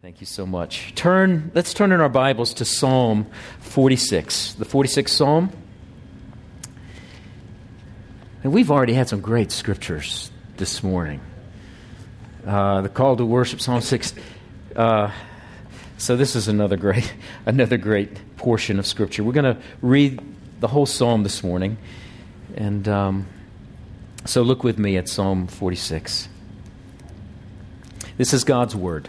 Thank you so much. Turn, let's turn in our Bibles to Psalm 46, the 46th Psalm. And we've already had some great scriptures this morning. Uh, the call to worship, Psalm 6. Uh, so this is another great, another great portion of Scripture. We're going to read the whole Psalm this morning. And um, so look with me at Psalm 46. This is God's Word.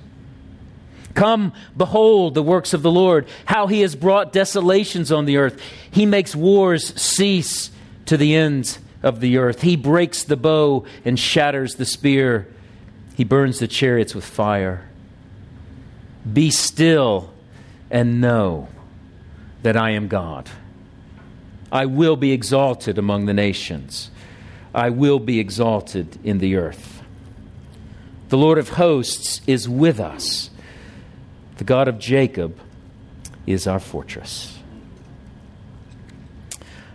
Come, behold the works of the Lord, how he has brought desolations on the earth. He makes wars cease to the ends of the earth. He breaks the bow and shatters the spear. He burns the chariots with fire. Be still and know that I am God. I will be exalted among the nations. I will be exalted in the earth. The Lord of hosts is with us. The God of Jacob is our fortress.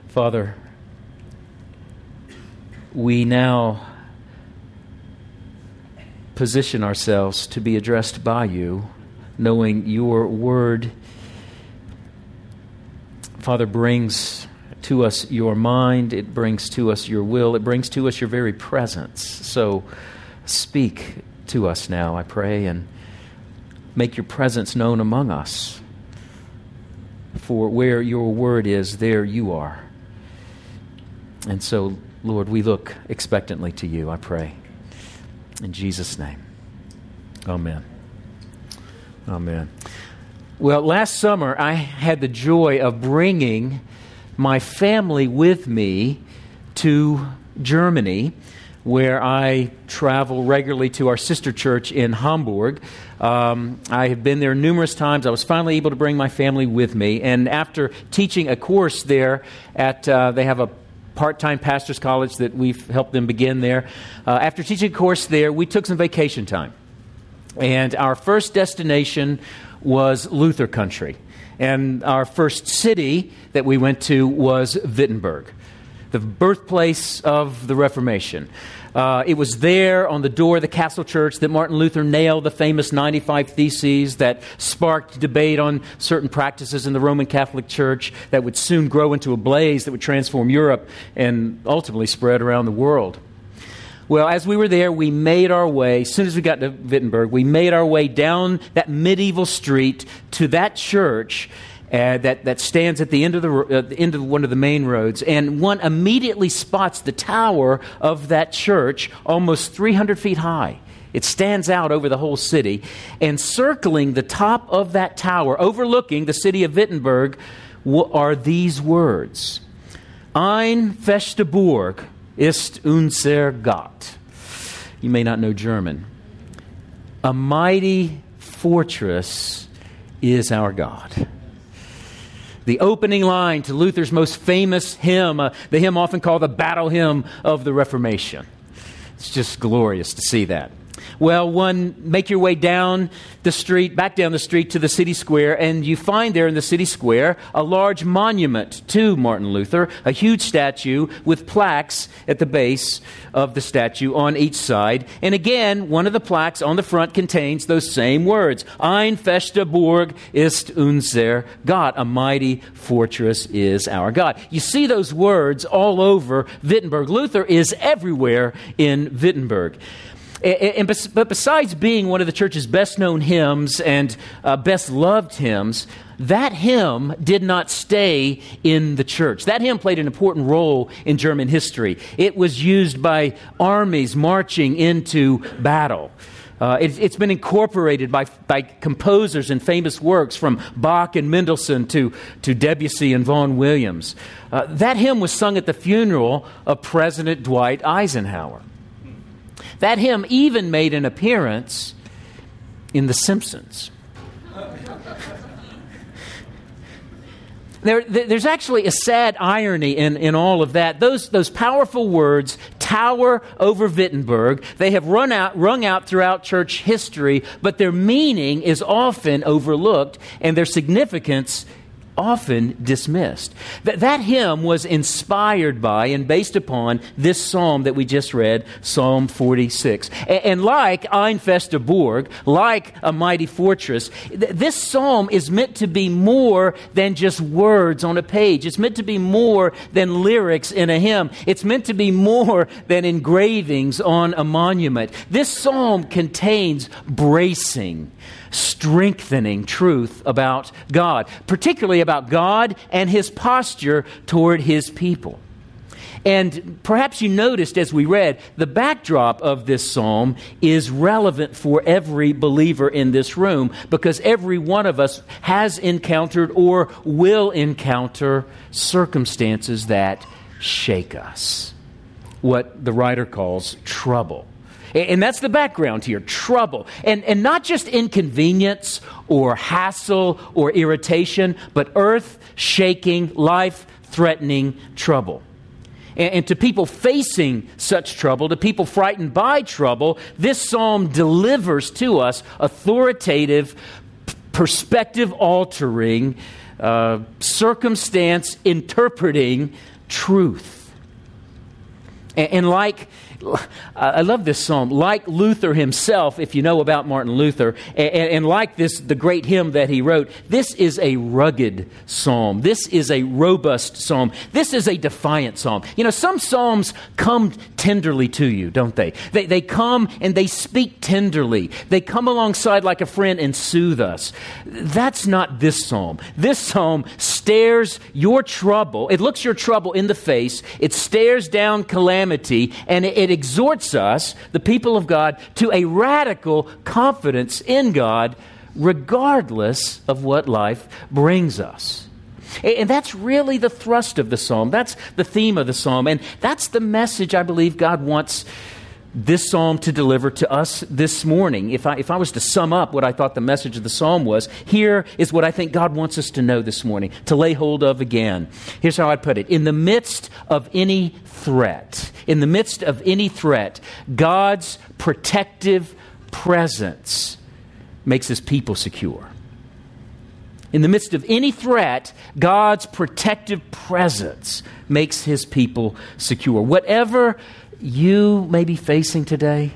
Father, we now position ourselves to be addressed by you, knowing your word, Father, brings to us your mind, it brings to us your will, it brings to us your very presence. So speak to us now, I pray, and make your presence known among us. For where your word is, there you are. And so, Lord, we look expectantly to you, I pray. In Jesus' name. Amen. Amen. Well, last summer I had the joy of bringing my family with me to Germany, where I travel regularly to our sister church in Hamburg. Um, I have been there numerous times. I was finally able to bring my family with me. And after teaching a course there at, uh, they have a part time pastor's college that we've helped them begin there. Uh, after teaching a course there, we took some vacation time. And our first destination was Luther country. And our first city that we went to was Wittenberg, the birthplace of the Reformation. Uh, it was there on the door of the castle church that Martin Luther nailed the famous 95 Theses that sparked debate on certain practices in the Roman Catholic Church that would soon grow into a blaze that would transform Europe and ultimately spread around the world. Well, as we were there, we made our way, as soon as we got to Wittenberg, we made our way down that medieval street to that church uh, that, that stands at the end, of the, uh, the end of one of the main roads, and one immediately spots the tower of that church, almost 300 feet high. It stands out over the whole city. And circling the top of that tower, overlooking the city of Wittenberg, are these words Ein feste Burg ist unser Gott. You may not know German. A mighty fortress is our God the opening line to Luther's most famous hymn, uh, the hymn often called the battle hymn of the Reformation. It's just glorious to see that. Well, one, make your way down the street, back down the street to the city square, and you find there in the city square a large monument to Martin Luther, a huge statue with plaques at the base of the statue on each side. And again, one of the plaques on the front contains those same words Ein feste Burg ist unser Gott. A mighty fortress is our God. You see those words all over Wittenberg. Luther is everywhere in Wittenberg. And, but besides being one of the church's best known hymns and uh, best loved hymns, that hymn did not stay in the church. That hymn played an important role in German history. It was used by armies marching into battle. Uh, it, has been incorporated by, by composers in famous works from Bach and Mendelssohn to, to Debussy and Vaughan Williams. Uh, that hymn was sung at the funeral of President Dwight Eisenhower. That hymn even made an appearance in The Simpsons. There, there's actually a sad irony in, in all of that. Those, those powerful words tower over Wittenberg. They have run out, rung out throughout church history, but their meaning is often overlooked and their significance often dismissed. That, that hymn was inspired by and based upon this psalm that we just read, Psalm 46. And, and like Ein feste Burg, like a mighty fortress, th- this psalm is meant to be more than just words on a page. It's meant to be more than lyrics in a hymn. It's meant to be more than engravings on a monument. This psalm contains bracing strengthening truth about God, particularly about God and his posture toward his people. And perhaps you noticed as we read, the backdrop of this psalm is relevant for every believer in this room because every one of us has encountered or will encounter circumstances that shake us. What the writer calls trouble. And that's the background here trouble. And, and not just inconvenience or hassle or irritation, but earth shaking, life threatening trouble. And, and to people facing such trouble, to people frightened by trouble, this psalm delivers to us authoritative, perspective altering, uh, circumstance interpreting truth. And, and like I love this psalm. Like Luther himself, if you know about Martin Luther, and, and, like this, the great hymn that he wrote, this is a rugged psalm. This is a robust psalm. This is a defiant psalm. You know, some psalms come tenderly to you, don't they? They, they come and they speak tenderly. They come alongside like a friend and soothe us. That's not this psalm. This psalm stares your trouble, it looks your trouble in the face, it stares down calamity, and it, it exhorts us, the people of God, to a radical confidence in God, regardless of what life brings us. And that's really the thrust of the psalm. That's the theme of the psalm. And that's the message I believe God wants this psalm to deliver to us this morning. If I, if I was to sum up what I thought the message of the psalm was, here is what I think God wants us to know this morning, to lay hold of again. Here's how I'd put it In the midst of any threat, in the midst of any threat, God's protective presence makes his people secure. In the midst of any threat, God's protective presence makes his people secure. Whatever you may be facing today.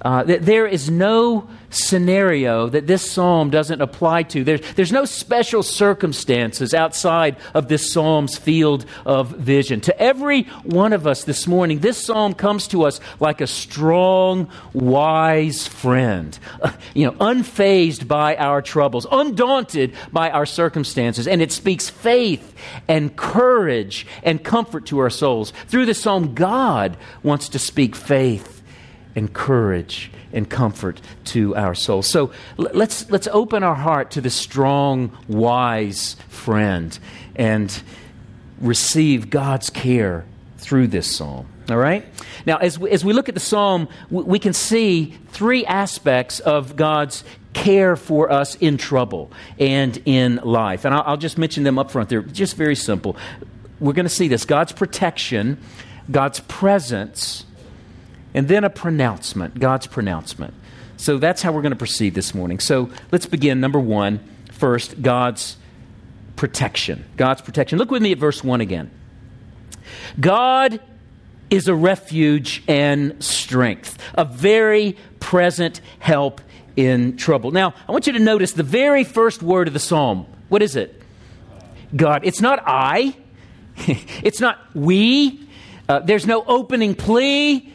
Uh, there is no scenario that this psalm doesn't apply to. There's, there's no special circumstances outside of this psalm's field of vision. To every one of us this morning, this psalm comes to us like a strong, wise friend, uh, you know, unfazed by our troubles, undaunted by our circumstances. And it speaks faith and courage and comfort to our souls. Through the psalm, God wants to speak faith and courage and comfort to our souls. So let's, let's open our heart to this strong, wise friend and receive God's care through this psalm. All right? Now, as we, as we look at the psalm, we, can see three aspects of God's care for us in trouble and in life. And I'll, I'll just mention them up front. They're just very simple. We're going to see this God's protection, God's presence, and then a pronouncement, God's pronouncement. So that's how we're going to proceed this morning. So let's begin. Number one, first, God's protection. God's protection. Look with me at verse 1 again. God is a refuge and strength, a very present help in trouble. Now, I want you to notice the very first word of the psalm. What is it? God. It's not I, it's not we. Uh, there's no opening plea.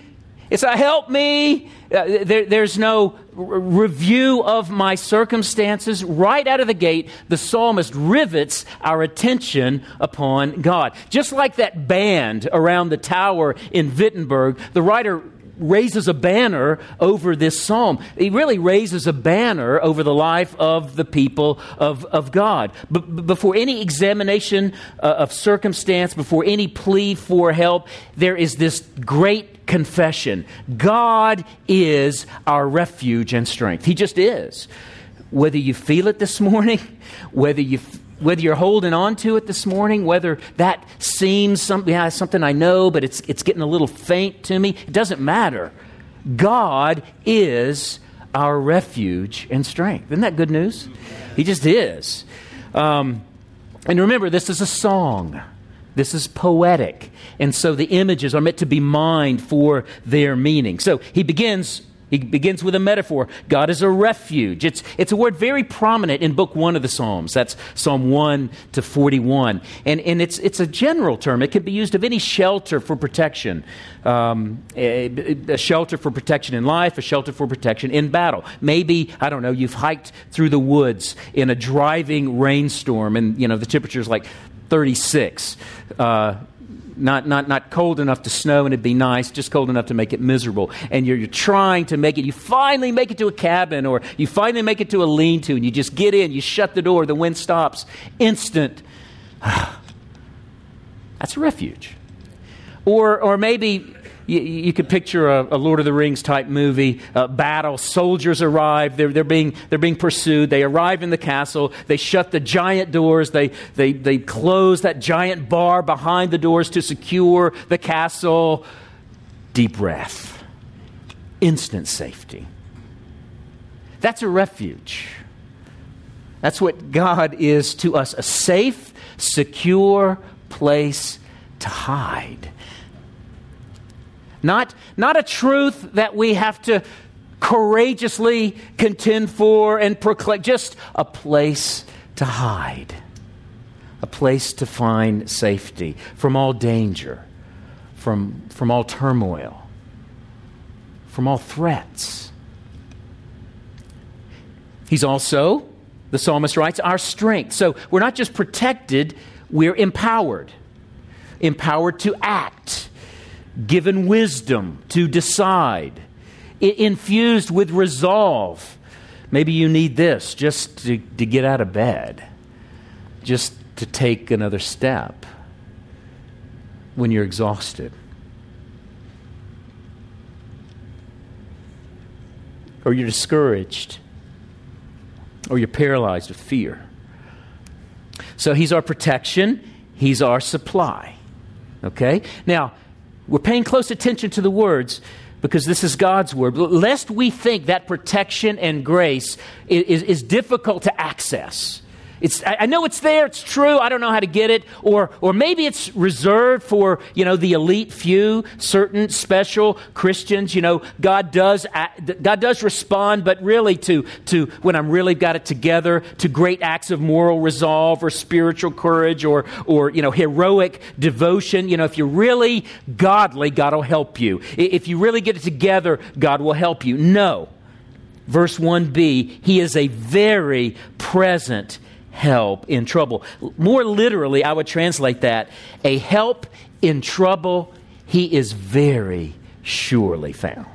It's a help me. Uh, there, there's no r- review of my circumstances. Right out of the gate, the psalmist rivets our attention upon God. Just like that band around the tower in Wittenberg, the writer raises a banner over this psalm. He really raises a banner over the life of the people of, of God. But before any examination uh, of circumstance, before any plea for help, there is this great confession God is our refuge and strength. He just is. Whether you feel it this morning, whether you whether you're holding on to it this morning, whether that seems something, yeah, something I know, but it's, it's getting a little faint to me, it doesn't matter. God is our refuge and strength. Isn't that good news? He just is. Um, and remember, this is a song. This is poetic. And so the images are meant to be mined for their meaning. So he begins he begins with a metaphor. God is a refuge. It's, it's a word very prominent in book one of the Psalms. That's Psalm 1 to 41. And, and it's, it's a general term. It can be used of any shelter for protection. Um, a, a, shelter for protection in life, a shelter for protection in battle. Maybe, I don't know, you've hiked through the woods in a driving rainstorm and, you know, the temperature is like 36. Uh, not, not, not cold enough to snow and it'd be nice, just cold enough to make it miserable. And you're, you're trying to make it, you finally make it to a cabin or you finally make it to a lean to and you just get in, you shut the door, the wind stops. Instant. That's a refuge. Or, or maybe you, you could picture a, a, Lord of the Rings type movie, uh, battle. Soldiers arrive. They're, they're, being, they're being pursued. They arrive in the castle. They shut the giant doors. They, they, they close that giant bar behind the doors to secure the castle. Deep breath, instant safety. That's a refuge. That's what God is to us a safe, secure place to hide. Not, not a truth that we have to courageously contend for and proclaim, just a place to hide, a place to find safety from all danger, from, from all turmoil, from all threats. He's also, the psalmist writes, our strength. So we're not just protected, we're empowered. Empowered to act given wisdom to decide, infused with resolve. Maybe you need this just to, to get out of bed, just to take another step when you're exhausted. Or you're discouraged, or you're paralyzed with fear. So he's our protection, he's our supply. Okay? Now, we're paying close attention to the words because this is God's word. Lest we think that protection and grace is, is, is difficult to access. It's, I know it's there, it's true, I don't know how to get it. Or, or maybe it's reserved for, you know, the elite few, certain special Christians. You know, God does, God does respond, but really to, to when I'm really got it together, to great acts of moral resolve or spiritual courage or, or, you know, heroic devotion. You know, if you're really godly, God will help you. If you really get it together, God will help you. No. Verse 1b, He is a very present help in trouble. More literally, I would translate that a help in trouble, he is very surely found.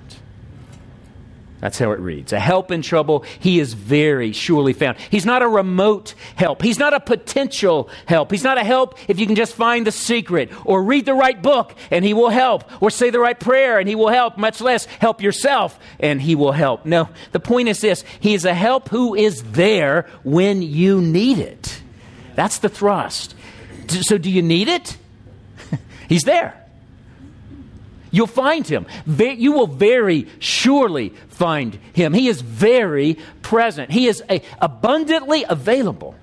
That's how it reads. A help in trouble, he is very surely found. He's not a remote help. He's not a potential help. He's not a help if you can just find the secret or read the right book and he will help or say the right prayer and he will help, much less help yourself and he will help. No, the point is this He is a help who is there when you need it. That's the thrust. So, do you need it? he's there. You'll find him. You will very surely find him. He is very present, he is abundantly available.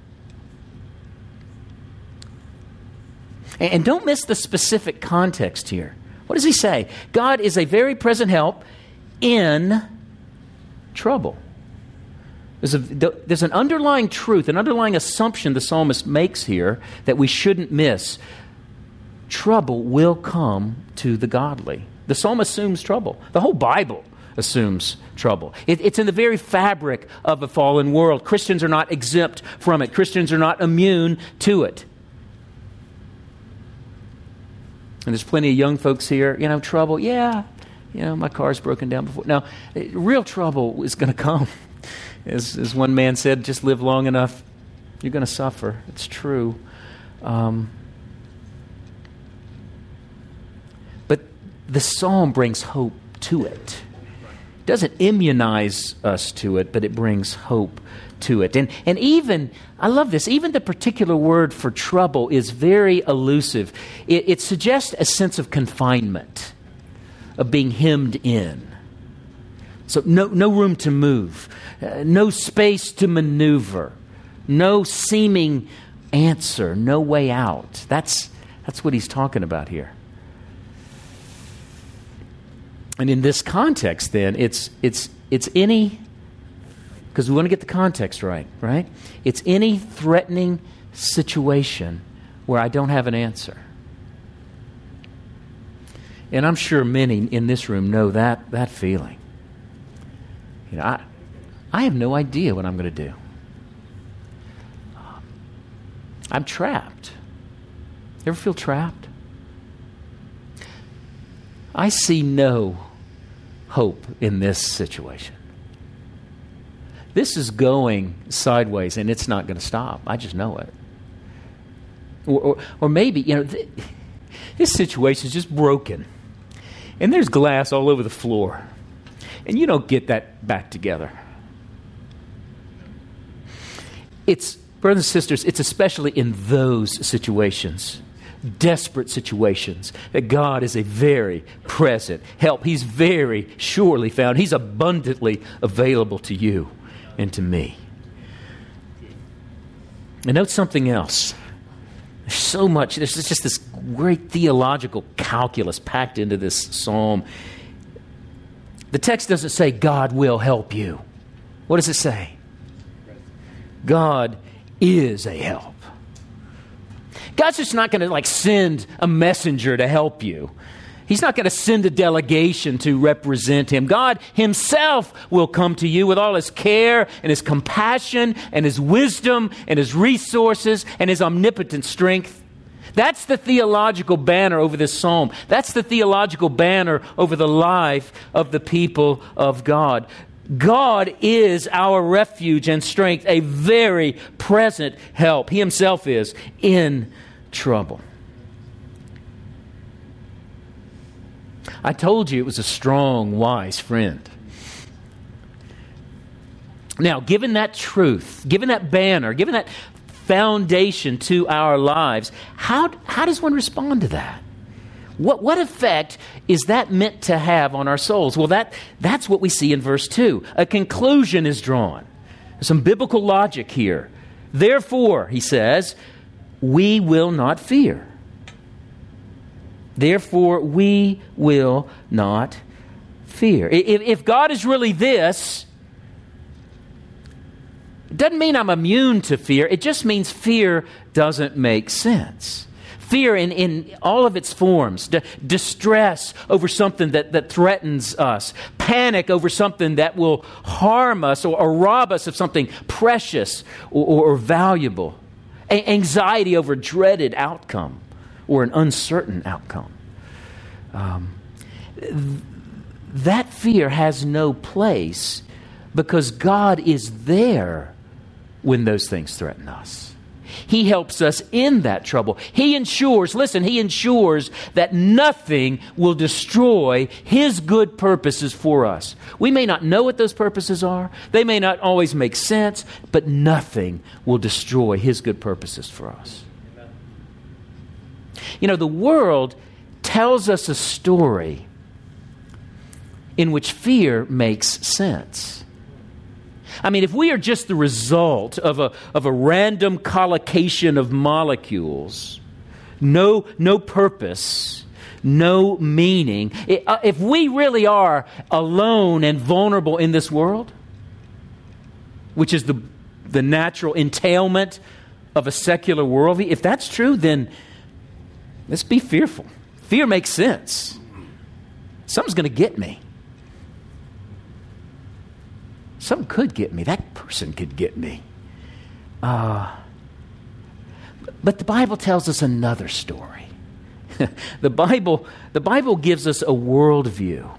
And, don't miss the specific context here. What does he say? God is a very present help in trouble. There's, a, there's an underlying truth, an underlying assumption the psalmist makes here that we shouldn't miss trouble will come to the godly. The psalm assumes trouble. The whole Bible assumes trouble. It, it's in the very fabric of a fallen world. Christians are not exempt from it, Christians are not immune to it. And there's plenty of young folks here, you know, trouble, yeah, you know, my car's broken down before. Now, real trouble is going to come. As, as one man said, just live long enough, you're going to suffer. It's true. Um, the psalm brings hope to it. It doesn't immunize us to it, but it brings hope to it. And, and even, I love this, even the particular word for trouble is very elusive. It, it suggests a sense of confinement, of being hemmed in. So, no, no room to move, uh, no space to maneuver, no seeming answer, no way out. That's, that's what he's talking about here. And in this context, then, it's, it's, it's any, because we want to get the context right, right? It's any threatening situation where I don't have an answer. And I'm sure many in this room know that, that feeling. You know, I, I have no idea what I'm going to do. I'm trapped. Ever feel trapped? I see no hope in this situation. This is going sideways and it's not going to stop. I just know it. Or, or, or maybe, you know, th- this situation is just broken and there's glass all over the floor and you don't get that back together. It's, brothers and sisters, it's especially in those situations, desperate situations, that God is a very present help. He's very surely found, He's abundantly available to you and to me. And note something else. There's so much, there's just this great theological calculus packed into this psalm. The text doesn't say, God will help you. What does it say? God is a help. God's just not going to like send a messenger to help you. He's not going to send a delegation to represent him. God himself will come to you with all his care and his compassion and his wisdom and his resources and his omnipotent strength. That's the theological banner over this psalm. That's the theological banner over the life of the people of God. God is our refuge and strength, a very present help. He himself is in trouble. I told you it was a strong, wise friend. Now, given that truth, given that banner, given that foundation to our lives, how, how does one respond to that? What, what effect is that meant to have on our souls? Well, that, that's what we see in verse 2. A conclusion is drawn. some biblical logic here. Therefore, he says, we will not fear. Therefore, we will not fear. If, if God is really this, it doesn't mean I'm immune to fear. It just means fear doesn't make sense. Fear in, in all of its forms, D- distress over something that, that threatens us, panic over something that will harm us or, or rob us of something precious or, or, or valuable, A- anxiety over dreaded outcome or an uncertain outcome. Um, th- that fear has no place because God is there when those things threaten us. He helps us in that trouble. He ensures, listen, He ensures that nothing will destroy His good purposes for us. We may not know what those purposes are, they may not always make sense, but nothing will destroy His good purposes for us. You know, the world tells us a story in which fear makes sense. I mean, if we are just the result of a, of a random collocation of molecules, no, no purpose, no meaning, uh, if we really are alone and vulnerable in this world, which is the, the natural entailment of a secular worldview, if that's true, then let's be fearful. Fear makes sense. something's going to get me. Something could get me. That person could get me. Uh, but the Bible tells us another story. the, Bible, the Bible gives us a worldview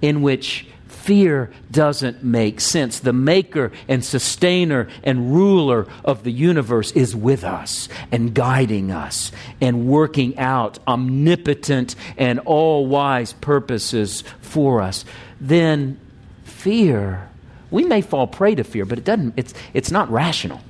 in which fear doesn't make sense. The maker and sustainer and ruler of the universe is with us and guiding us and working out omnipotent and all wise purposes for us. Then fear, we may fall prey to fear, but it doesn't, it's, it's not rational.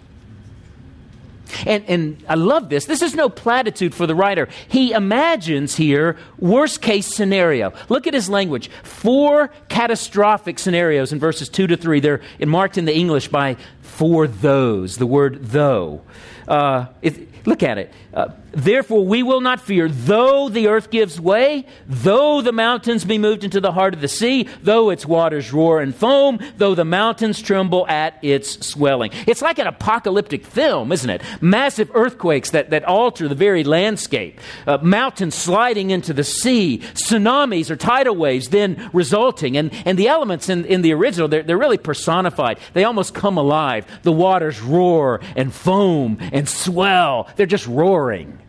And, and I love this. This is no platitude for the writer. He imagines here worst case scenario. Look at his language. Four catastrophic scenarios in verses 2 to 3. They're marked in the English by for those, the word though. Uh, it, look at it. Uh, Therefore, we will not fear, though the earth gives way, though the mountains be moved into the heart of the sea, though its waters roar and foam, though the mountains tremble at its swelling. It's like an apocalyptic film, isn't it? Massive earthquakes that, that alter the very landscape, uh, mountains sliding into the sea, tsunamis or tidal waves then resulting. And, and the elements in, in the original, they're, they're really personified. They almost come alive. The waters roar and foam and swell, they're just roaring.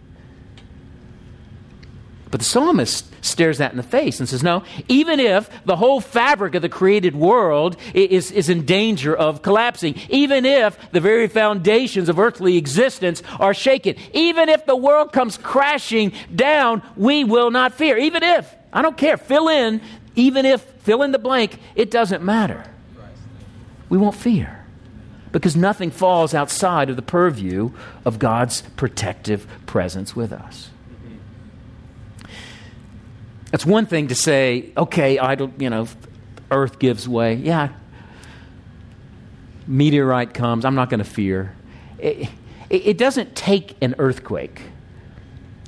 But the psalmist stares that in the face and says, No, even if the whole fabric of the created world is, is in danger of collapsing, even if the very foundations of earthly existence are shaken, even if the world comes crashing down, we will not fear. Even if, I don't care, fill in, even if, fill in the blank, it doesn't matter. We won't fear because nothing falls outside of the purview of God's protective presence with us. It's one thing to say, okay, I don't, you know, earth gives way. Yeah. Meteorite comes. I'm not going to fear. It, it, it, doesn't take an earthquake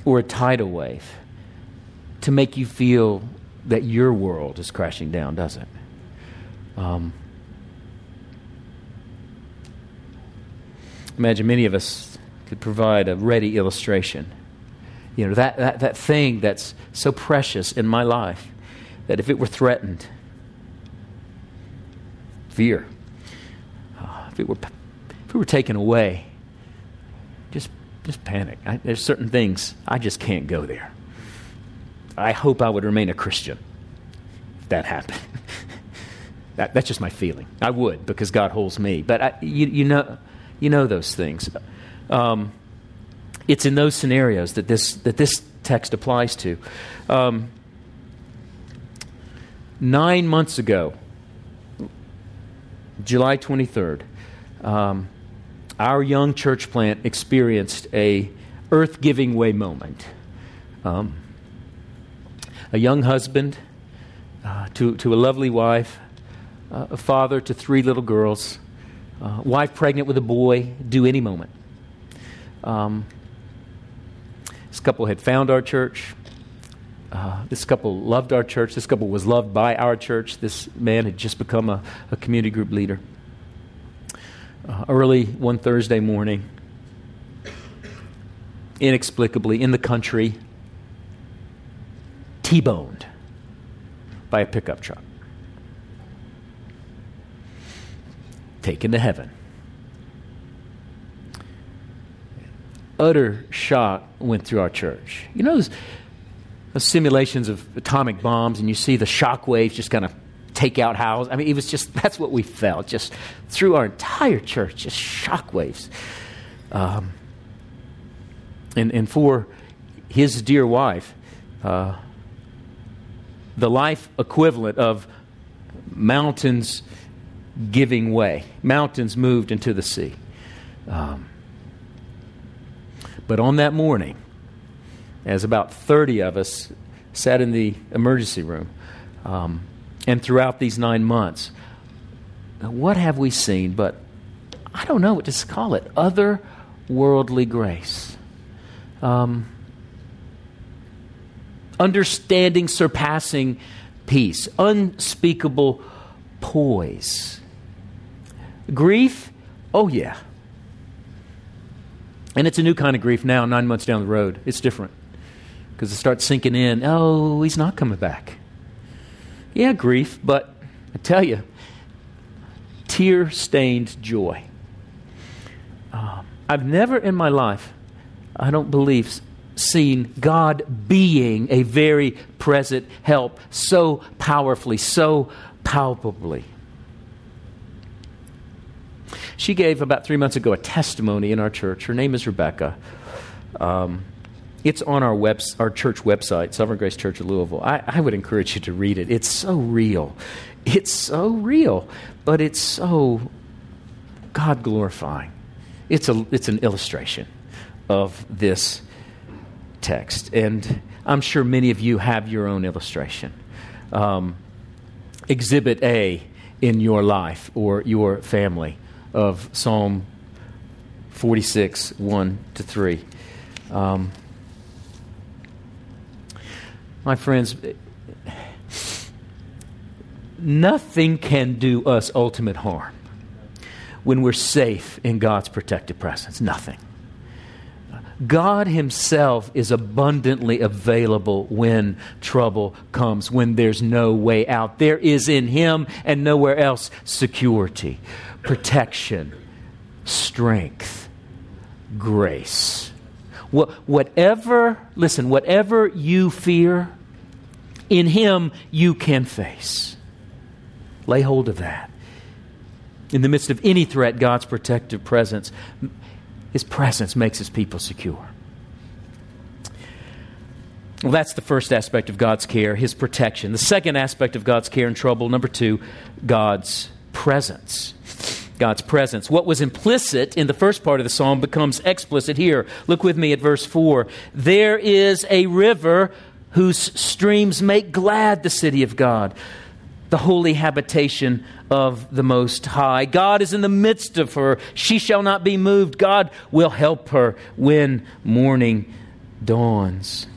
or a tidal wave to make you feel that your world is crashing down, does it? Um, imagine many of us could provide a ready illustration you know, that, that, that thing that's so precious in my life that if it were threatened, fear, uh, if, it were, if it were taken away, just, just panic. I, there's certain things, I just can't go there. I hope I would remain a Christian if that happened. that, that's just my feeling. I would because God holds me. But I, you, you, know, you know those things. Um, it's in those scenarios that this, that this text applies to. Um, nine months ago, July 23rd, um, our young church plant experienced a earth-giving way moment. Um, a young husband uh, to, to a lovely wife, uh, a father to three little girls, uh, wife pregnant with a boy, due any moment. Um, couple had found our church. Uh, this couple loved our church. This couple was loved by our church. This man had just become a, a community group leader. Uh, early one Thursday morning, inexplicably in the country, T boned by a pickup truck. Taken to heaven. Utter shock went through our church. You know those, simulations of atomic bombs, and you see the shock waves just kind of take out houses. I mean, it was just that's what we felt just through our entire church, just shock waves. Um, and, and for his dear wife, uh, the life equivalent of mountains giving way, mountains moved into the sea. Um, but on that morning, as about 30 of us sat in the emergency room, um, and throughout these nine months, what have we seen but, I don't know what to call it, otherworldly grace? Um, understanding, surpassing peace, unspeakable poise. Grief, oh yeah. And it's a new kind of grief now, nine months down the road. It's different because it starts sinking in. Oh, he's not coming back. Yeah, grief, but I tell you, tear stained joy. Uh, I've never in my life, I don't believe, seen God being a very present help so powerfully, so palpably. She gave about three months ago a testimony in our church. Her name is Rebecca. Um, it's on our, webs- our church website, Sovereign Grace Church of Louisville. I, I would encourage you to read it. It's so real. It's so real, but it's so God glorifying. It's, a, it's an illustration of this text. And I'm sure many of you have your own illustration. Um, exhibit A in your life or your family of Psalm 46, 1 to 3. Um, my friends, nothing can do us ultimate harm when we're safe in God's protective presence. Nothing. God Himself is abundantly available when trouble comes, when there's no way out. There is in Him and nowhere else security, protection, strength, grace. Whatever, listen, whatever you fear, in Him you can face. Lay hold of that. In the midst of any threat, God's protective presence his presence makes his people secure. Well, that's the first aspect of God's care, his protection. The second aspect of God's care in trouble, number two, God's presence. God's presence. What was implicit in the first part of the psalm becomes explicit here. Look with me at verse 4. There is a river whose streams make glad the city of God the holy habitation of the Most High. God is in the midst of her. She shall not be moved. God will help her when morning dawns.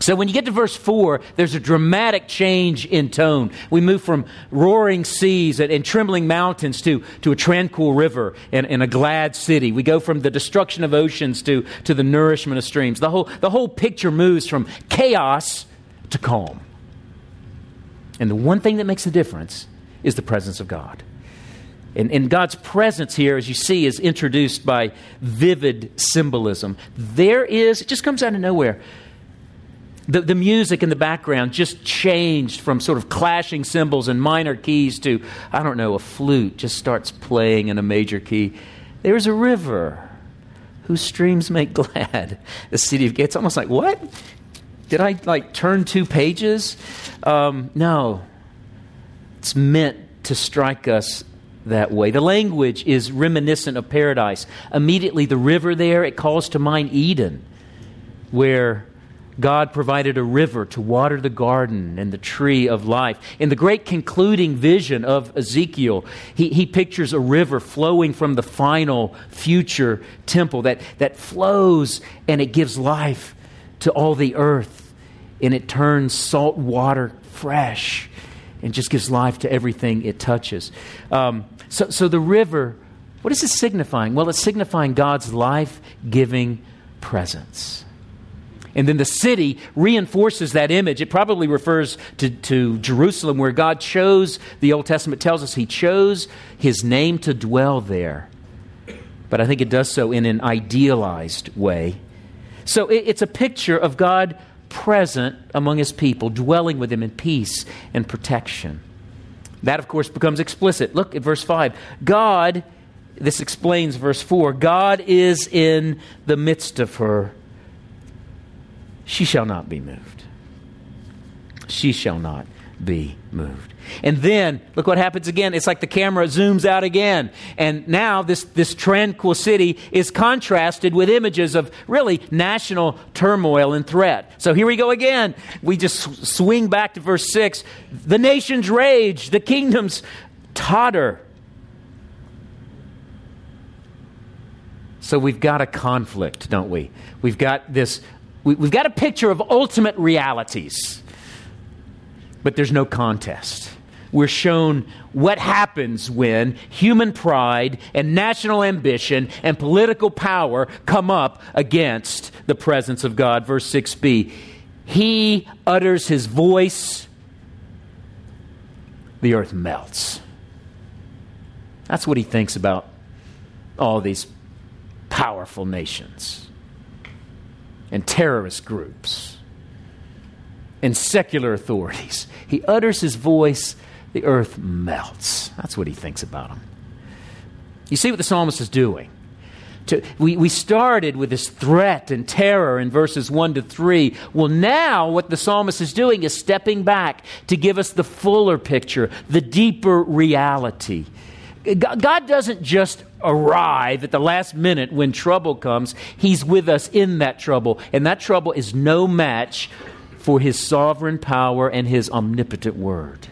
So when you get to verse 4, there's a dramatic change in tone. We move from roaring seas and, and trembling mountains to, to a tranquil river and, and, a glad city. We go from the destruction of oceans to, to the nourishment of streams. The whole, the whole picture moves from chaos to calm. And the one thing that makes a difference is the presence of God. And, and, God's presence here, as you see, is introduced by vivid symbolism. There is, it just comes out of nowhere. The, the music in the background just changed from sort of clashing cymbals and minor keys to, I don't know, a flute just starts playing in a major key. There's a river whose streams make glad the city of It's almost like, what? Did I like turn two pages? Um, no. It's meant to strike us that way. The language is reminiscent of paradise. Immediately, the river there, it calls to mind Eden, where God provided a river to water the garden and the tree of life. In the great concluding vision of Ezekiel, he, he pictures a river flowing from the final future temple that, that flows and it gives life to all the earth, and it turns salt water fresh and just gives life to everything it touches. Um, so, so the river, what is it signifying? Well, it's signifying God's life giving presence. And then the city reinforces that image. It probably refers to, to Jerusalem, where God chose, the Old Testament tells us, He chose His name to dwell there. But I think it does so in an idealized way. So it's a picture of God present among his people, dwelling with them in peace and protection. That, of course, becomes explicit. Look at verse 5. God, this explains verse 4 God is in the midst of her. She shall not be moved. She shall not be moved. And then, look what happens again. It's like the camera zooms out again. And now this, this tranquil city is contrasted with images of really national turmoil and threat. So here we go again. We just swing back to verse 6. The nations rage, the kingdoms totter. So we've got a conflict, don't we? We've got this, we, have got a picture of ultimate realities, but there's no contest we're shown what happens when human pride and national ambition and political power come up against the presence of God. Verse 6b He utters his voice the earth melts. That's what he thinks about all these powerful nations and terrorist groups and secular authorities. He utters his voice, the earth melts. That's what he thinks about them. You see what the psalmist is doing. To, we, we started with this threat and terror in verses 1 to 3. Well, now what the psalmist is doing is stepping back to give us the fuller picture, the deeper reality. God doesn't just arrive at the last minute when trouble comes, He's with us in that trouble. And that trouble is no match for His sovereign power and His omnipotent word.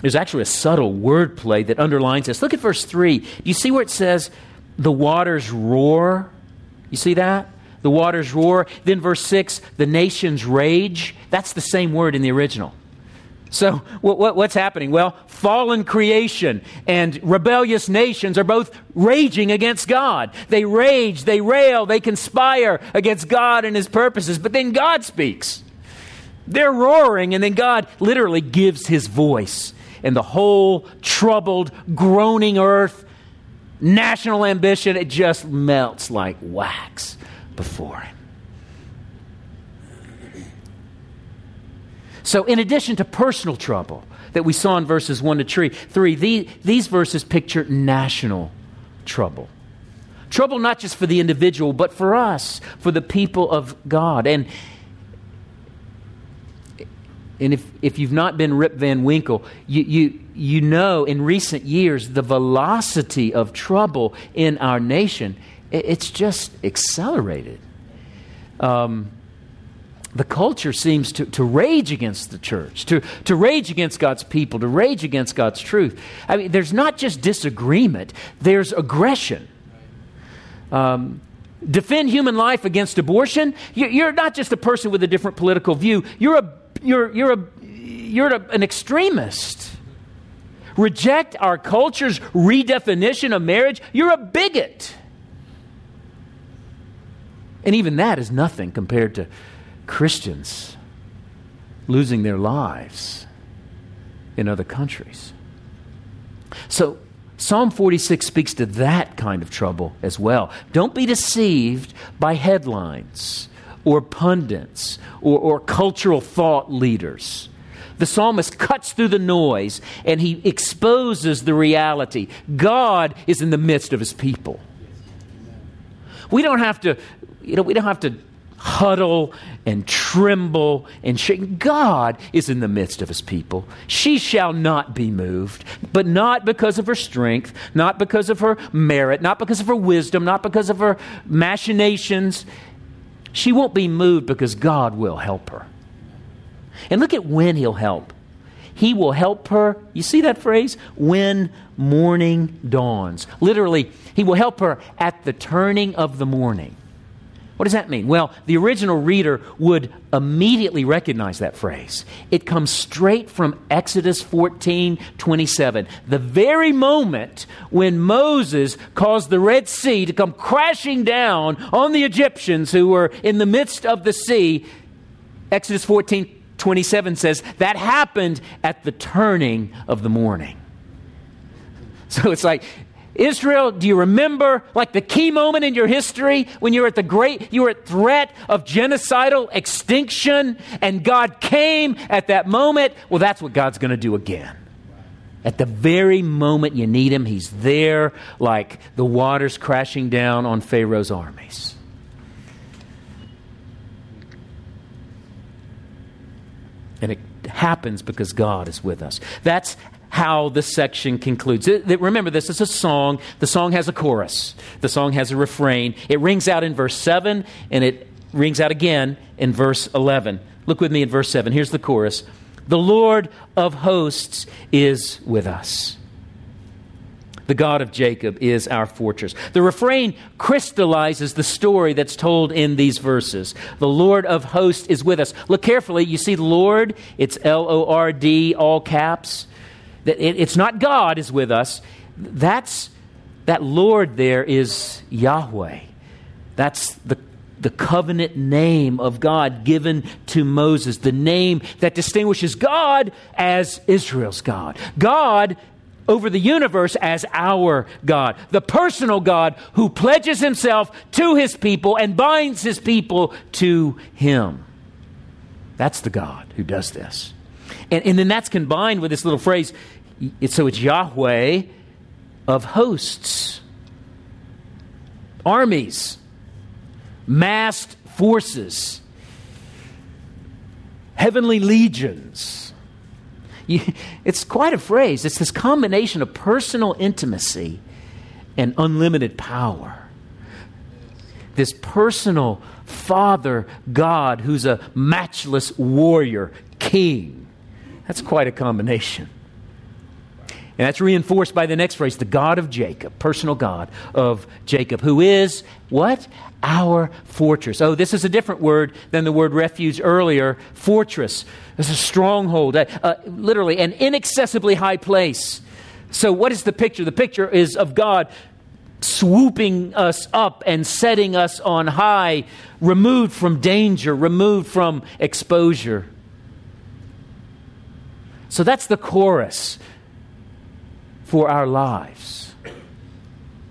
There's actually a subtle wordplay that underlines this. Look at verse 3. Do you see where it says, the waters roar? You see that? The waters roar. Then verse 6, the nations rage. That's the same word in the original. So, what, what, what's happening? Well, fallen creation and rebellious nations are both raging against God. They rage, they rail, they conspire against God and His purposes. But then God speaks. They're roaring, and then God literally gives His voice. And the whole troubled, groaning earth, national ambition, it just melts like wax before Him. So, in addition to personal trouble that we saw in verses 1 to 3, these, these verses picture national trouble. Trouble not just for the individual, but for us, for the people of God. And, and if, if you've not been Rip Van Winkle, you, you, you know in recent years the velocity of trouble in our nation, it, it's just accelerated. Um, the culture seems to, to rage against the church, to, to rage against God's people, to rage against God's truth. I mean, there's not just disagreement, there's aggression. Um, defend human life against abortion, you're not just a person with a different political view, you're, a, you're, you're, a, you're a, an extremist. Reject our culture's redefinition of marriage, you're a bigot. And even that is nothing compared to Christians losing their lives in other countries. So, Psalm 46 speaks to that kind of trouble as well. Don't be deceived by headlines or pundits or, or cultural thought leaders. The psalmist cuts through the noise and he exposes the reality. God is in the midst of his people. We don't have to, you know, we don't have to huddle and tremble and shake. God is in the midst of his people. She shall not be moved, but not because of her strength, not because of her merit, not because of her wisdom, not because of her machinations. She won't be moved because God will help her. And look at when he'll help. He will help her. You see that phrase? When morning dawns. Literally, he will help her at the turning of the morning. What does that mean? Well, the original reader would immediately recognize that phrase. It comes straight from Exodus 14 27. The very moment when Moses caused the Red Sea to come crashing down on the Egyptians who were in the midst of the sea, Exodus 14 27 says that happened at the turning of the morning. So it's like Israel, do you remember like the key moment in your history when you were at the great, you were at threat of genocidal extinction and God came at that moment? Well, that's what God's going to do again. At the very moment you need him, he's there like the waters crashing down on Pharaoh's armies. And it happens because God is with us. That's how this section concludes. remember, this is a song. The song has a chorus, the song has a refrain. It rings out in verse 7 and it rings out again in verse 11. Look with me in verse 7. Here's the chorus The Lord of hosts is with us. The God of Jacob is our fortress. The refrain crystallizes the story that's told in these verses. The Lord of hosts is with us. Look carefully. You see, Lord, it's L O R D, all caps that it, it's not God is with us. That's that Lord there is Yahweh. That's the the covenant name of God given to Moses, the name that distinguishes God as Israel's God. God over the universe as our God, the personal God who pledges himself to his people and binds his people to him. That's the God who does this. And, and then that's combined with this little phrase. So it's Yahweh of hosts, armies, massed forces, heavenly legions. You, it's quite a phrase. It's this combination of personal intimacy and unlimited power. This personal Father God who's a matchless warrior, king. That's quite a combination. And that's reinforced by the next phrase the God of Jacob, personal God of Jacob, who is what? Our fortress. Oh, this is a different word than the word refuge earlier. Fortress. It's a stronghold, literally an inaccessibly high place. So, what is the picture? The picture is of God swooping us up and setting us on high, removed from danger, removed from exposure. So, that's the chorus for our lives.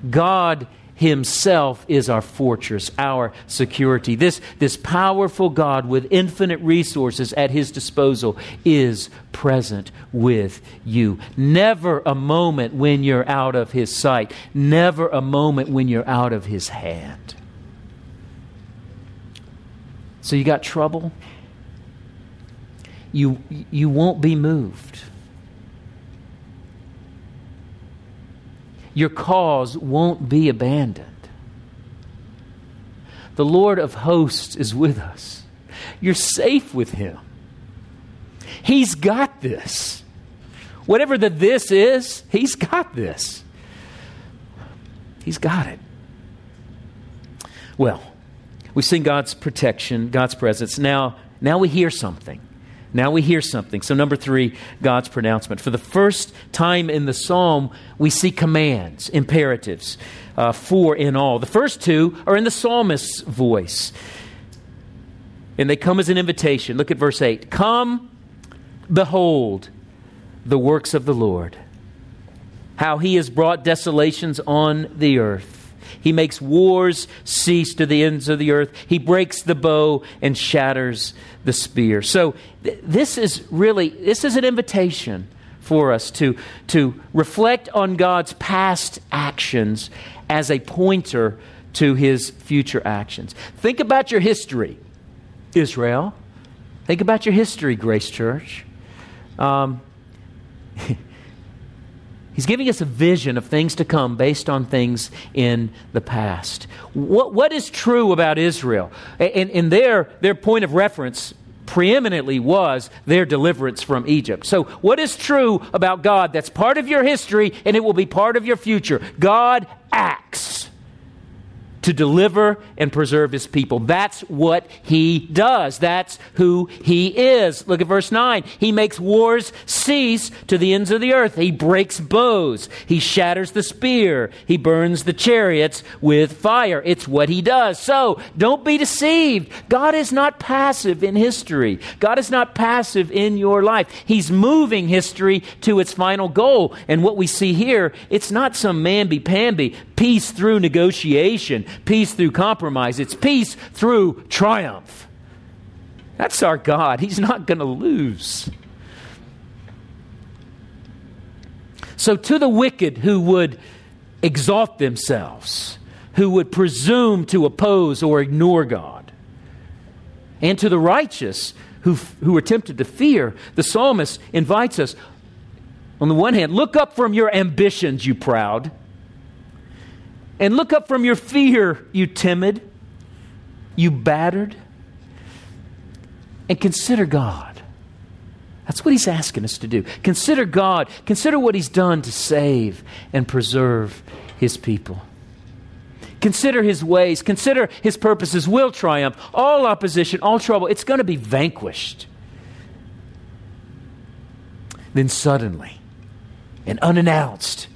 God Himself is our fortress, our security. This, this powerful God with infinite resources at His disposal is present with you. Never a moment when you're out of His sight, never a moment when you're out of His hand. So you got trouble? You, you won't be moved. Your cause won't be abandoned. The Lord of hosts is with us. You're safe with him. He's got this. Whatever the this is, he's got this. He's got it. Well, we've seen God's protection, God's presence. Now, now we hear something. Now we hear something. So, number three, God's pronouncement. For the first time in the psalm, we see commands, imperatives, uh, four in all. The first two are in the psalmist's voice, and they come as an invitation. Look at verse 8 Come, behold the works of the Lord, how he has brought desolations on the earth. He makes wars cease to the ends of the earth. He breaks the bow and shatters the spear. So th- this is really this is an invitation for us to to reflect on God's past actions as a pointer to his future actions. Think about your history, Israel. Think about your history, Grace Church. Um, He's giving us a vision of things to come based on things in the past. What, what is true about Israel? And, and their, their point of reference preeminently was their deliverance from Egypt. So, what is true about God that's part of your history and it will be part of your future? God acts to deliver and preserve his people. That's what he does. That's who he is. Look at verse 9. He makes wars cease to the ends of the earth. He breaks bows. He shatters the spear. He burns the chariots with fire. It's what he does. So don't be deceived. God is not passive in history. God is not passive in your life. He's moving history to its final goal. And what we see here, it's not some mamby-pamby peace through negotiation peace through compromise, it's peace through triumph. That's our God. He's not going to lose. So, to the wicked who would exalt themselves, who would presume to oppose or ignore God, and to the righteous who, who are tempted to fear, the psalmist invites us, on the one hand, look up from your ambitions, you proud. And look up from your fear, you timid, you battered, and consider God. That's what he's asking us to do. Consider God. Consider what he's done to save and preserve his people. Consider his ways. Consider his purposes will triumph. All opposition, all trouble, it's going to be vanquished. Then suddenly, and unannounced,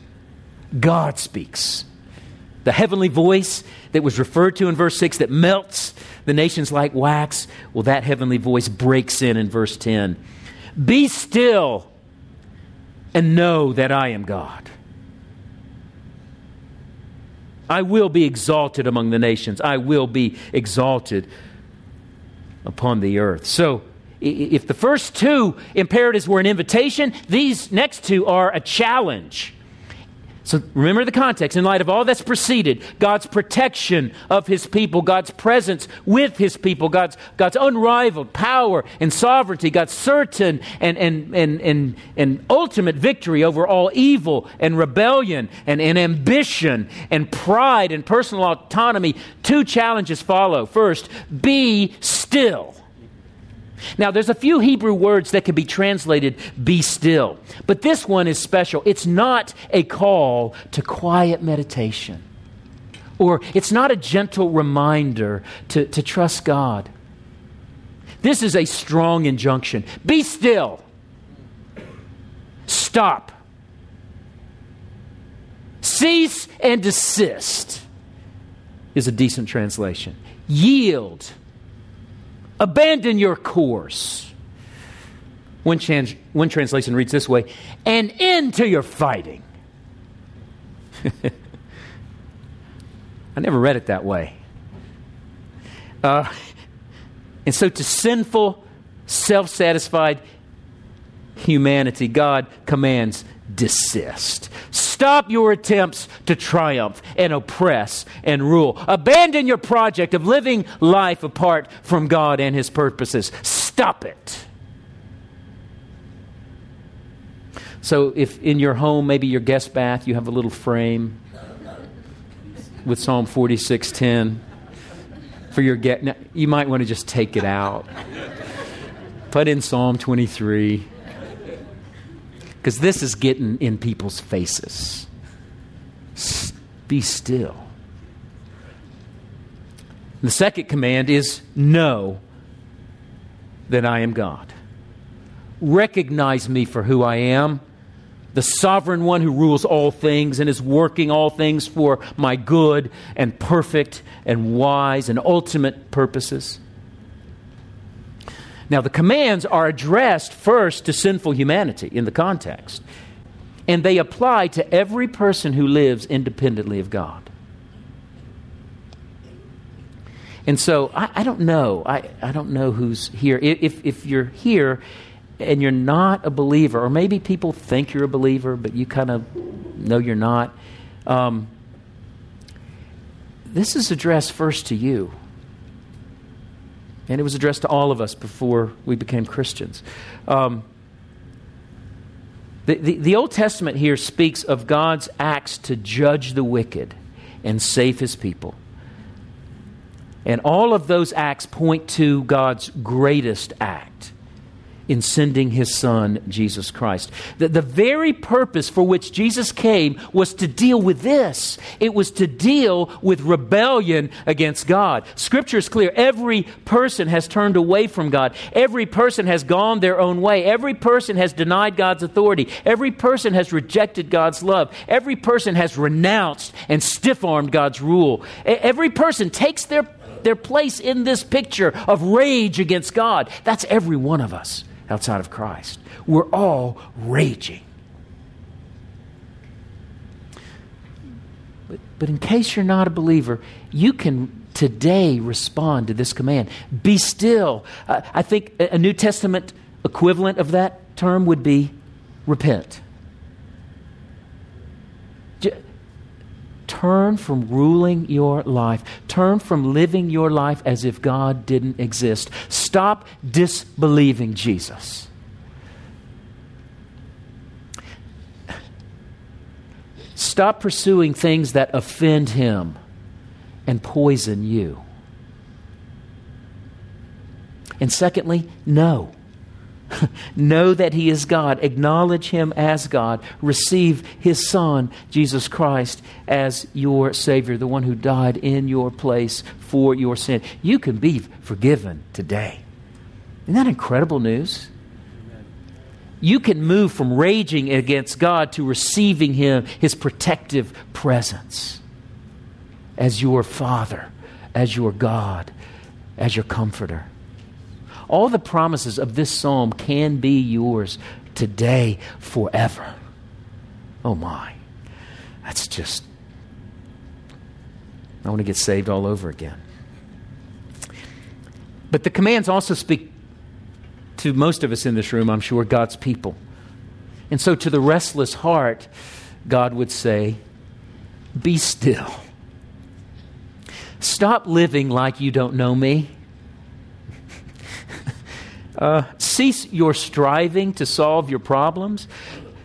God speaks the heavenly voice that was referred to in verse 6 that melts the nations like wax. Well, that heavenly voice breaks in in verse 10. Be still and know that I am God. I will be exalted among the nations. I will be exalted upon the earth. So, if the first two imperatives were an invitation, these next two are a challenge. So remember the context. In light of all that's preceded, God's protection of his people, God's presence with his people, God's, God's unrivaled power and sovereignty, God's certain and, and, and, and, and ultimate victory over all evil and rebellion and, and ambition and pride and personal autonomy, two challenges follow. First, be still. Now, there's a few Hebrew words that can be translated be still, but this one is special. It's not a call to quiet meditation, or it's not a gentle reminder to, to trust God. This is a strong injunction be still, stop, cease and desist, is a decent translation. Yield Abandon your course. One, one translation reads this way an end to your fighting. I never read it that way. Uh, and so, to sinful, self satisfied humanity, God commands desist. Stop your attempts to triumph and oppress and rule. Abandon your project of living life apart from God and His purposes. Stop it. So, if in your home, maybe your guest bath, you have a little frame with Psalm 46:10 for your get, you might want to just take it out. Put in Psalm 23 because this is getting in people's faces. Be still. The second command is know that I am God. Recognize me for who I am, the sovereign one who rules all things and is working all things for my good and perfect and wise and ultimate purposes. Now, the commands are addressed first to sinful humanity in the context, and they apply to every person who lives independently of God. And so I, I don't know. I, I don't know who's here. If, if you're here and you're not a believer, or maybe people think you're a believer, but you kind of know you're not, um, this is addressed first to you. And it was addressed to all of us before we became Christians. Um, the, the, the Old Testament here speaks of God's acts to judge the wicked and save his people. And all of those acts point to God's greatest act in sending his son, Jesus Christ. The, the very purpose for which Jesus came was to deal with this. It was to deal with rebellion against God. Scripture is clear. Every person has turned away from God. Every person has gone their own way. Every person has denied God's authority. Every person has rejected God's love. Every person has renounced and stiff armed God's rule. Every person takes their their place in this picture of rage against God. That's every one of us outside of Christ. We're all raging. But, but in case you're not a believer, you can today respond to this command be still. Uh, I think a New Testament equivalent of that term would be repent. Turn from ruling your life. Turn from living your life as if God didn't exist. Stop disbelieving Jesus. Stop pursuing things that offend Him and poison you. And secondly, no. know that He is God. Acknowledge Him as God. Receive His Son, Jesus Christ, as your Savior, the one who died in your place for your sin. You can be forgiven today. Isn't that incredible news? You can move from raging against God to receiving Him, His protective presence as your Father, as your God, as your comforter. All the promises of this psalm can be yours today, forever. Oh my. That's just, I want to get saved all over again. But the commands also speak to most of us in this room, I'm sure, God's people. And so to the restless heart, God would say, Be still. Stop living like you don't know me. Uh, cease your striving to solve your problems.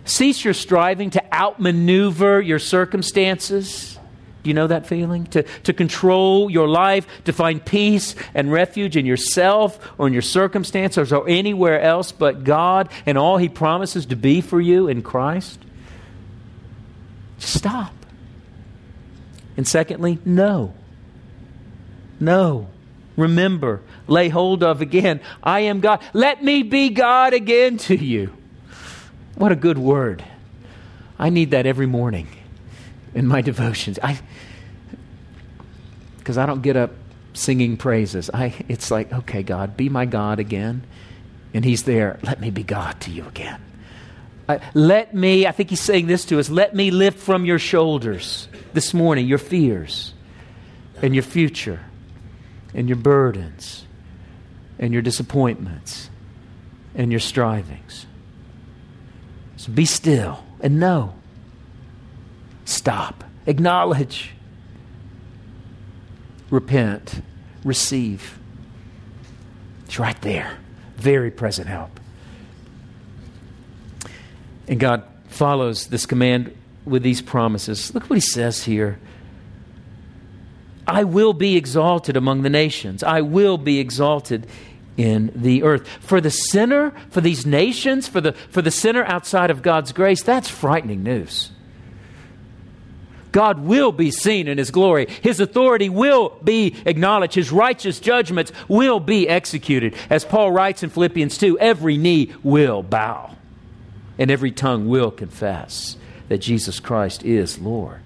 Cease your striving to outmaneuver your circumstances. Do you know that feeling? To, to control your life, to find peace and refuge in yourself or in your circumstances or anywhere else but God and all He promises to be for you in Christ? Stop. And secondly, no. No. Remember, lay hold of again. I am God. Let me be God again to you. What a good word. I need that every morning in my devotions. I because I don't get up singing praises. I it's like, okay, God, be my God again. And he's there. Let me be God to you again. Uh, let me, I think he's saying this to us, let me lift from your shoulders this morning your fears and your future and your burdens and your disappointments and your strivings. So be still and know. Stop. Acknowledge. Repent. Receive. It's right there. Very present help. And God follows this command with these promises. Look what he says here. I will be exalted among the nations. I will be exalted in the earth. For the sinner, for these nations, for the, for the sinner outside of God's grace, that's frightening news. God will be seen in His glory. His authority will be acknowledged. His righteous judgments will be executed. As Paul writes in Philippians 2 every knee will bow, and every tongue will confess that Jesus Christ is Lord.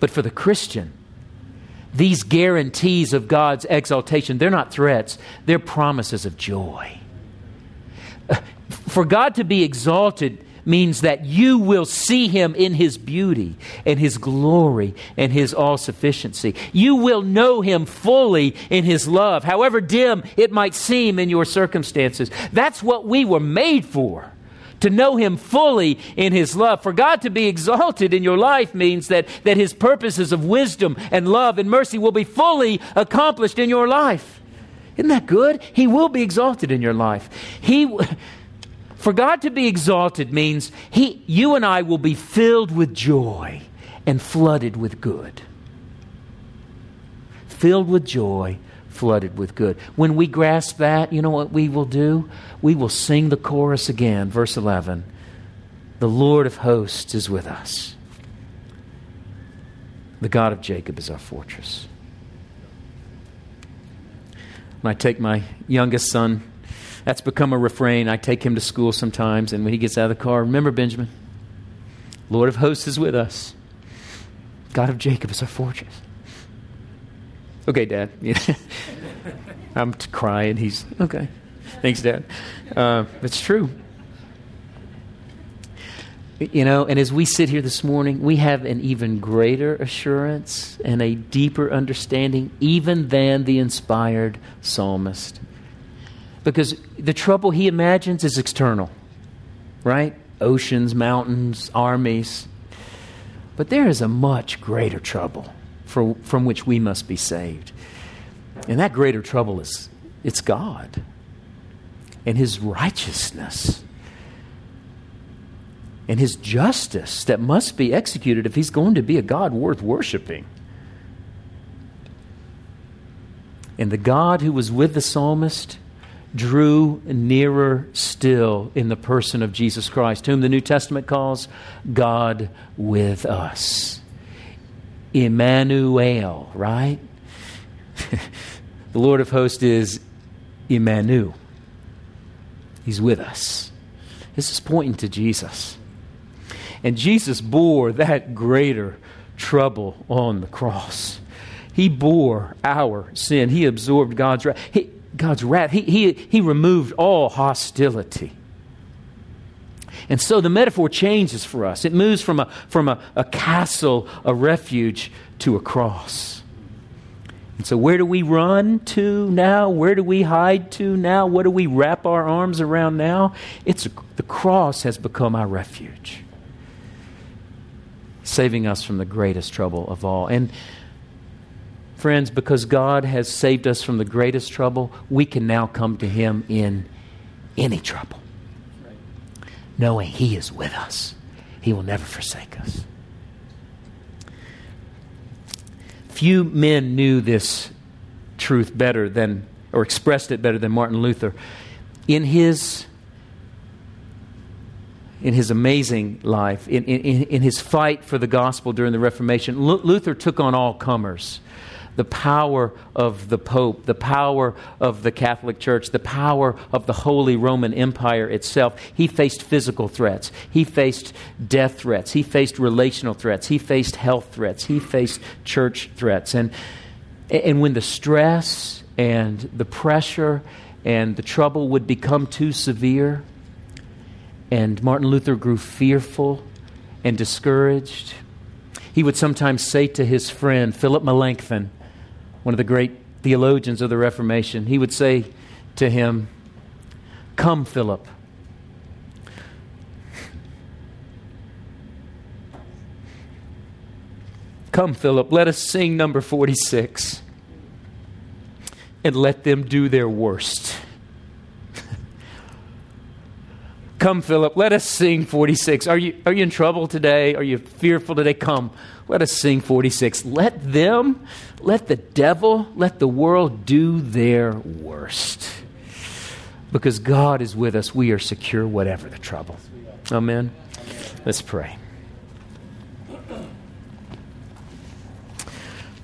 But for the Christian, these guarantees of God's exaltation, they're not threats, they're promises of joy. Uh, for God to be exalted means that you will see him in his beauty and his glory and his all sufficiency. You will know him fully in his love, however dim it might seem in your circumstances. That's what we were made for to know Him fully in His love. For God to be exalted in your life means that, that His purposes of wisdom and love and mercy will be fully accomplished in your life. Isn't that good? He will be exalted in your life. He, for God to be exalted means he, you and I will be filled with joy and flooded with good. Filled with joy flooded with good. When we grasp that, you know what we will do? We will sing the chorus again, verse 11. The Lord of hosts is with us. The God of Jacob is our fortress. When I take my youngest son, that's become a refrain. I take him to school sometimes, and when he gets out of the car, remember, Benjamin, Lord of hosts is with us. God of Jacob is our fortress. Okay, Dad. I'm crying. He's okay. Thanks, Dad. Uh, it's true. You know, and as we sit here this morning, we have an even greater assurance and a deeper understanding, even than the inspired psalmist. Because the trouble he imagines is external, right? Oceans, mountains, armies. But there is a much greater trouble for, from which we must be saved. And that greater trouble is it's God and His righteousness and His justice that must be executed if He's going to be a God worth worshiping. And the God who was with the psalmist drew nearer still in the person of Jesus Christ, whom the New Testament calls God with us. Emmanuel, right? the Lord of hosts is Emmanuel. He's with us. This is pointing to Jesus. And Jesus bore that greater trouble on the cross. He bore our sin. He absorbed God's wrath. He, God's wrath. He, he, he removed all hostility. And so the metaphor changes for us. It moves from a, from a, a castle, a refuge, to a cross. And so, where do we run to now? Where do we hide to now? What do we wrap our arms around now? It's the cross has become our refuge, saving us from the greatest trouble of all. And friends, because God has saved us from the greatest trouble, we can now come to Him in any trouble, knowing He is with us. He will never forsake us. Few men knew this truth better than, or expressed it better than Martin Luther. In his in his amazing life, in, in, in his fight for the gospel during the Reformation, Luther took on all comers the power of the Pope, the power of the Catholic Church, the power of the Holy Roman Empire itself. He faced physical threats. He faced death threats. He faced relational threats. He faced health threats. He faced church threats. And, and when the stress and the pressure and the trouble would become too severe, and Martin Luther grew fearful and discouraged, he would sometimes say to his friend, Philip Melanchthon, one of the great theologians of the Reformation, he would say to him, Come, Philip. Come, Philip, let us sing number 46 and let them do their worst. Come, Philip, let us sing 46. Are you, are you in trouble today? Are you fearful today? Come, let us sing 46. Let them, let the devil, let the world do their worst. Because God is with us, we are secure, whatever the trouble. Amen. Let's pray.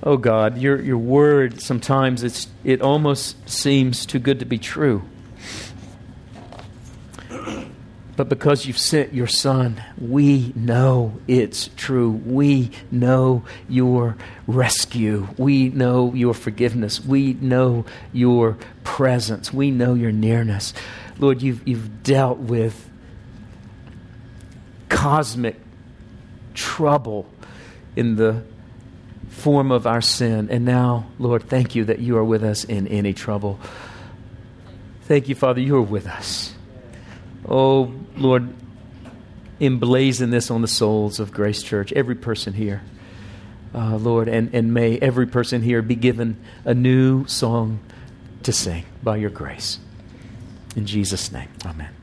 Oh God, your, your word sometimes it's, it almost seems too good to be true. But because you've sent your Son, we know it's true. We know your rescue. We know your forgiveness. We know your presence. We know your nearness. Lord, you've, you've dealt with cosmic trouble in the form of our sin. And now, Lord, thank you that you are with us in any trouble. Thank you, Father, you are with us. Oh, Lord, emblazon this on the souls of Grace Church, every person here. Uh, Lord, and, and may every person here be given a new song to sing by your grace. In Jesus' name, amen.